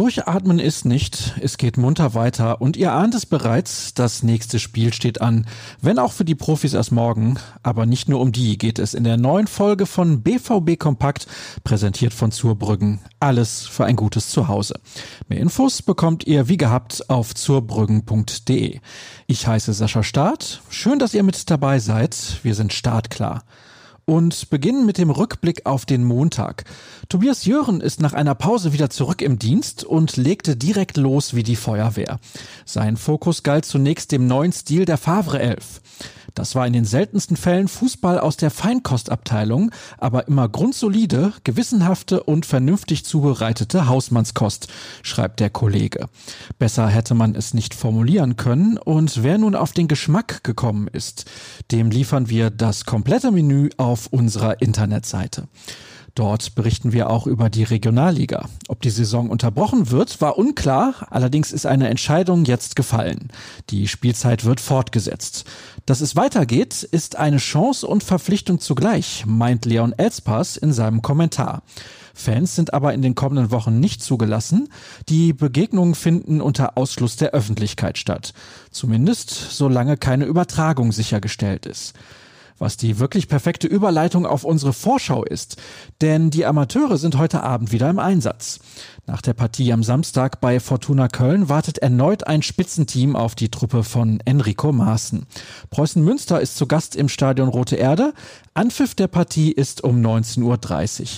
Durchatmen ist nicht, es geht munter weiter und ihr ahnt es bereits, das nächste Spiel steht an. Wenn auch für die Profis erst morgen, aber nicht nur um die geht es in der neuen Folge von BVB Kompakt, präsentiert von Zurbrüggen. Alles für ein gutes Zuhause. Mehr Infos bekommt ihr wie gehabt auf zurbrüggen.de. Ich heiße Sascha Staat. Schön, dass ihr mit dabei seid. Wir sind startklar und beginnen mit dem Rückblick auf den Montag. Tobias Jören ist nach einer Pause wieder zurück im Dienst und legte direkt los wie die Feuerwehr. Sein Fokus galt zunächst dem neuen Stil der Favre 11. Das war in den seltensten Fällen Fußball aus der Feinkostabteilung, aber immer grundsolide, gewissenhafte und vernünftig zubereitete Hausmannskost, schreibt der Kollege. Besser hätte man es nicht formulieren können und wer nun auf den Geschmack gekommen ist, dem liefern wir das komplette Menü auf unserer Internetseite. Dort berichten wir auch über die Regionalliga. Ob die Saison unterbrochen wird, war unklar, allerdings ist eine Entscheidung jetzt gefallen. Die Spielzeit wird fortgesetzt. Dass es weitergeht, ist eine Chance und Verpflichtung zugleich, meint Leon Elspass in seinem Kommentar. Fans sind aber in den kommenden Wochen nicht zugelassen. Die Begegnungen finden unter Ausschluss der Öffentlichkeit statt. Zumindest solange keine Übertragung sichergestellt ist was die wirklich perfekte Überleitung auf unsere Vorschau ist. Denn die Amateure sind heute Abend wieder im Einsatz. Nach der Partie am Samstag bei Fortuna Köln wartet erneut ein Spitzenteam auf die Truppe von Enrico Maaßen. Preußen Münster ist zu Gast im Stadion Rote Erde. Anpfiff der Partie ist um 19.30 Uhr.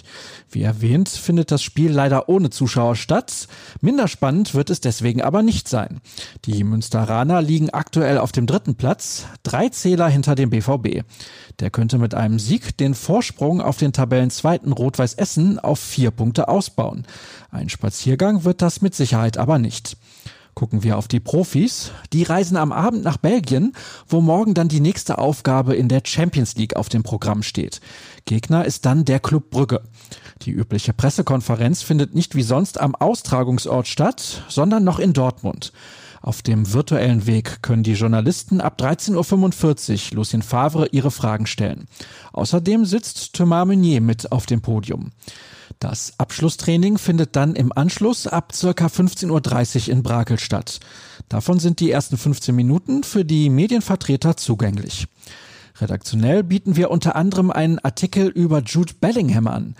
Wie erwähnt, findet das Spiel leider ohne Zuschauer statt. Minder spannend wird es deswegen aber nicht sein. Die Münsteraner liegen aktuell auf dem dritten Platz, drei Zähler hinter dem BVB. Der könnte mit einem Sieg den Vorsprung auf den Tabellenzweiten Rot-Weiß Essen auf vier Punkte ausbauen. Ein Spaziergang wird das mit Sicherheit aber nicht. Gucken wir auf die Profis. Die reisen am Abend nach Belgien, wo morgen dann die nächste Aufgabe in der Champions League auf dem Programm steht. Gegner ist dann der Club Brügge. Die übliche Pressekonferenz findet nicht wie sonst am Austragungsort statt, sondern noch in Dortmund. Auf dem virtuellen Weg können die Journalisten ab 13.45 Uhr Lucien Favre ihre Fragen stellen. Außerdem sitzt Thomas Meunier mit auf dem Podium. Das Abschlusstraining findet dann im Anschluss ab circa 15.30 Uhr in Brakel statt. Davon sind die ersten 15 Minuten für die Medienvertreter zugänglich. Redaktionell bieten wir unter anderem einen Artikel über Jude Bellingham an.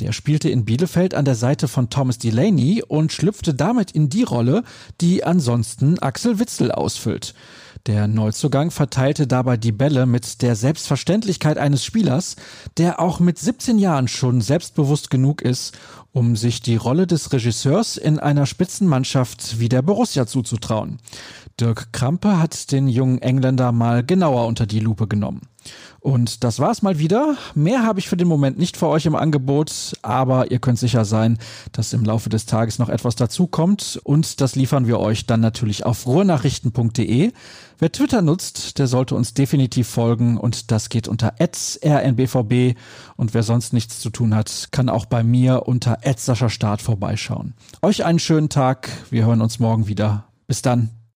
Der spielte in Bielefeld an der Seite von Thomas Delaney und schlüpfte damit in die Rolle, die ansonsten Axel Witzel ausfüllt. Der Neuzugang verteilte dabei die Bälle mit der Selbstverständlichkeit eines Spielers, der auch mit 17 Jahren schon selbstbewusst genug ist, um sich die Rolle des Regisseurs in einer Spitzenmannschaft wie der Borussia zuzutrauen. Dirk Krampe hat den jungen Engländer mal genauer unter die Lupe genommen. Und das war's mal wieder. Mehr habe ich für den Moment nicht für euch im Angebot, aber ihr könnt sicher sein, dass im Laufe des Tages noch etwas dazukommt und das liefern wir euch dann natürlich auf ruhrnachrichten.de. Wer Twitter nutzt, der sollte uns definitiv folgen und das geht unter rnbvb und wer sonst nichts zu tun hat, kann auch bei mir unter Start vorbeischauen. Euch einen schönen Tag. Wir hören uns morgen wieder. Bis dann.